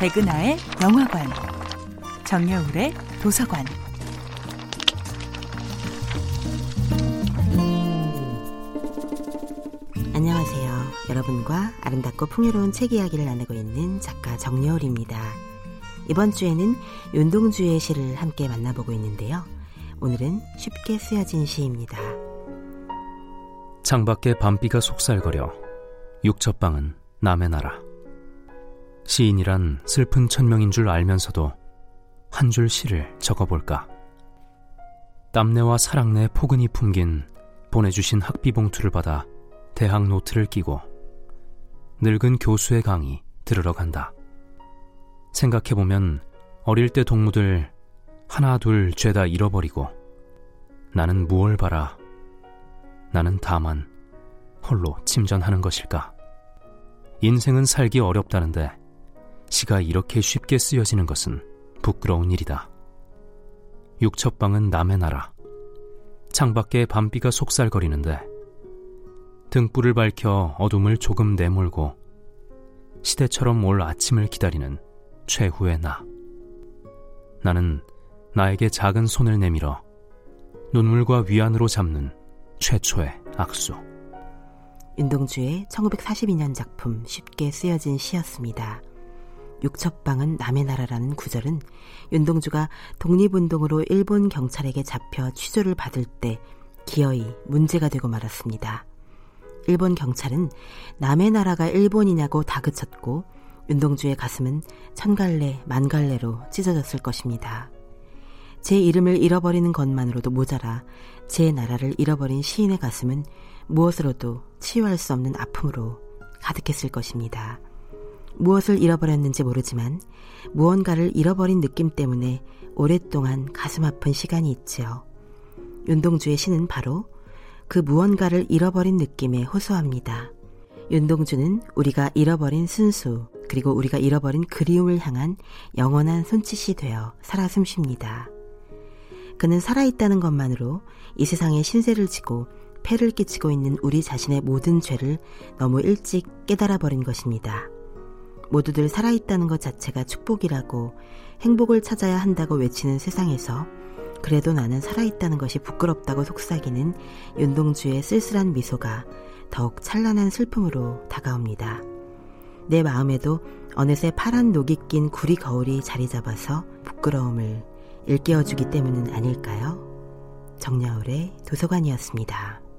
백은하의 영화관, 정여울의 도서관. 안녕하세요. 여러분과 아름답고 풍요로운 책 이야기를 나누고 있는 작가 정여울입니다. 이번 주에는 윤동주의 시를 함께 만나보고 있는데요. 오늘은 쉽게 쓰여진 시입니다. 창밖에 밤비가 속살거려 육첩방은 남의 나라. 시인이란 슬픈 천명인 줄 알면서도 한 줄 시를 적어볼까. 땀내와 사랑내 포근히 품긴 보내주신 학비 봉투를 받아 대학 노트를 끼고 늙은 교수의 강의 들으러 간다. 생각해보면 어릴 때 동무들 하나 둘 죄다 잃어버리고 나는 무얼 바라 나는 다만 홀로 침전하는 것일까? 인생은 살기 어렵다는데 시가 이렇게 쉽게 쓰여지는 것은 부끄러운 일이다. 육첩방은 남의 나라. 창밖에 밤비가 속살거리는데 등불을 밝혀 어둠을 조금 내몰고 시대처럼 올 아침을 기다리는 최후의 나. 나는 나에게 작은 손을 내밀어 눈물과 위안으로 잡는 최초의 악수. 윤동주의 1942년 작품 쉽게 쓰여진 시였습니다. 육첩방은 남의 나라라는 구절은 윤동주가 독립운동으로 일본 경찰에게 잡혀 취조를 받을 때 기어이 문제가 되고 말았습니다. 일본 경찰은 남의 나라가 일본이냐고 다그쳤고 윤동주의 가슴은 천갈래 만갈래로 찢어졌을 것입니다. 제 이름을 잃어버리는 것만으로도 모자라 제 나라를 잃어버린 시인의 가슴은 무엇으로도 치유할 수 없는 아픔으로 가득했을 것입니다. 무엇을 잃어버렸는지 모르지만 무언가를 잃어버린 느낌 때문에 오랫동안 가슴 아픈 시간이 있지요. 윤동주의 시는 바로 그 무언가를 잃어버린 느낌에 호소합니다. 윤동주는 우리가 잃어버린 순수, 그리고 우리가 잃어버린 그리움을 향한 영원한 손짓이 되어 살아 숨쉽니다. 그는 살아있다는 것만으로 이 세상에 신세를 지고 폐를 끼치고 있는 우리 자신의 모든 죄를 너무 일찍 깨달아 버린 것입니다. 모두들 살아있다는 것 자체가 축복이라고 행복을 찾아야 한다고 외치는 세상에서 그래도 나는 살아있다는 것이 부끄럽다고 속삭이는 윤동주의 쓸쓸한 미소가 더욱 찬란한 슬픔으로 다가옵니다. 내 마음에도 어느새 파란 녹이 낀 구리 거울이 자리 잡아서 부끄러움을 일깨워주기 때문은 아닐까요? 정야울의 도서관이었습니다.